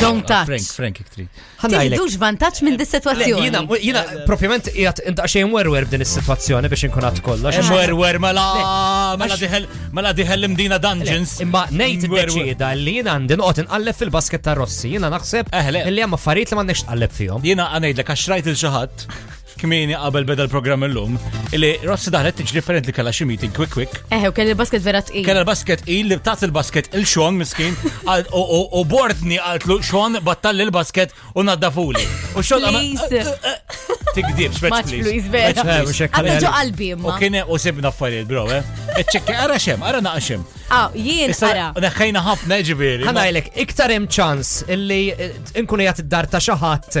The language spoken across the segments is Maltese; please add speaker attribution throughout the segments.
Speaker 1: Don't touch.
Speaker 2: Frank, Frank, kif
Speaker 3: trid.
Speaker 1: Tridux vantaġġ minn dis situazzjoni.
Speaker 3: Jina, jina, propjament, jgħat intaqxej mwerwer b'din is-situazzjoni biex nkun għat kollox.
Speaker 2: Mwerwer, mela, mela diħel, mela diħel imdina dungeons.
Speaker 3: Imma nejt deċida li jina għandin qot inqalleb fil-basket ta' Rossi, jina naħseb
Speaker 2: eh,
Speaker 3: li għamma affarijiet li ma nix tqalleb fihom.
Speaker 2: Jina għanejdlek għax rajt il-xaħat kmieni qabel beda l-programm illum, li Rossi daħlet tiġri perent li kellha xi meeting quick quick.
Speaker 1: Eħe, u kelli l-basket vera tqil.
Speaker 2: Kellha l-basket il li tat il-basket il Sean miskin u bordni qaltlu Sean battalli l-basket u naddafuli. U
Speaker 1: Sean
Speaker 2: Tikdib,
Speaker 1: xmeċ
Speaker 2: please.
Speaker 1: Għadda ġo qalbi imma.
Speaker 2: U kien u sibna affarijiet bro, eh? Eċċekki, għara xem, għara naqxem.
Speaker 1: Ah, jien għara.
Speaker 2: Neħħajna ħafna ġibiri.
Speaker 3: Għanajlek, iktar hemm ċans illi eh, nkunu jgħat id-dar ta' xaħat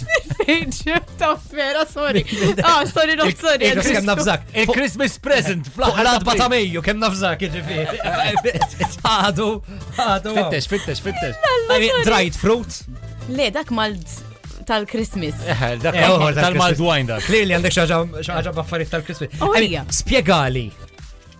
Speaker 3: Fejn ġeb ta'
Speaker 1: fera, sorry. Ah, sorry, no, sorry.
Speaker 3: Ejja, kemm nafżak.
Speaker 2: Il-Christmas present fl-aħħar
Speaker 3: l-adba ta' Mejju, kemm nafżak, ġifieri. Għadu, għadu.
Speaker 2: Fittex, fittex, fittex.
Speaker 3: Dried fruit.
Speaker 1: Le, dak mal tal-Christmas.
Speaker 2: Eh,
Speaker 3: eh, dak
Speaker 2: tal-Malt Wine dak.
Speaker 3: Klili għandek xaġa b'affarijiet tal-Christmas.
Speaker 1: Oh,
Speaker 3: Spiegali.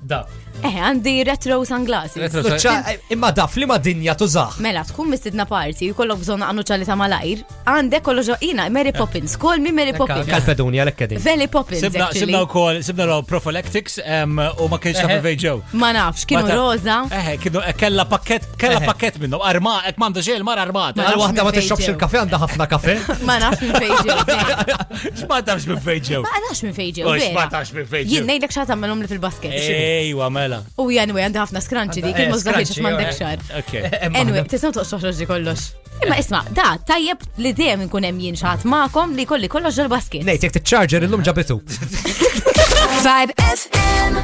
Speaker 3: Daf.
Speaker 1: Eh, għandi retro sunglasses.
Speaker 3: Eh, imma daf li ma dinja tużax.
Speaker 1: Mela, tkun mistidna parti, kollok bżon għannu ċalli ta' malajr. Għande kollu ġoqina, Mary eh. Poppins, kol mi Mary Poppins.
Speaker 3: Kalpeduni għalek kedin.
Speaker 1: Veli Poppins.
Speaker 2: Sibna u kol, sibna l prophylactics u ma kienx ta' vejġew.
Speaker 1: Ma nafx, kienu roza.
Speaker 2: Eħe, kienu eh, kella pakket, kella pakket minnu, arma, ek mandu ġel, mar armata.
Speaker 1: Għal
Speaker 3: wahda ma t-xobx il-kafe, għanda ħafna kafe.
Speaker 1: Ma nafx minn vejġew.
Speaker 2: Ma tafx minn fejn ġew.
Speaker 1: Ma nafx minn fejn
Speaker 2: ġew.
Speaker 1: Oh,
Speaker 2: ma tafx minn fejn ġew.
Speaker 1: Jien ngħidlek x'għad tagħmelhom li fil-basket.
Speaker 2: Ejwa mela.
Speaker 1: U jien anyway għandi ħafna skranċi dik
Speaker 3: eh, il-mużdaħiex
Speaker 1: m'għandek
Speaker 3: eh,
Speaker 1: xar.
Speaker 2: Okej.
Speaker 1: Eh, anyway, tisgħu toqgħodx ġi kollox. Imma isma, da, tajjeb li dejjem nkun hemm jien xaħat magħkom li kolli kollox ġol-basket.
Speaker 3: Nejt, jek t-charger illum ġabitu.
Speaker 4: 5 FM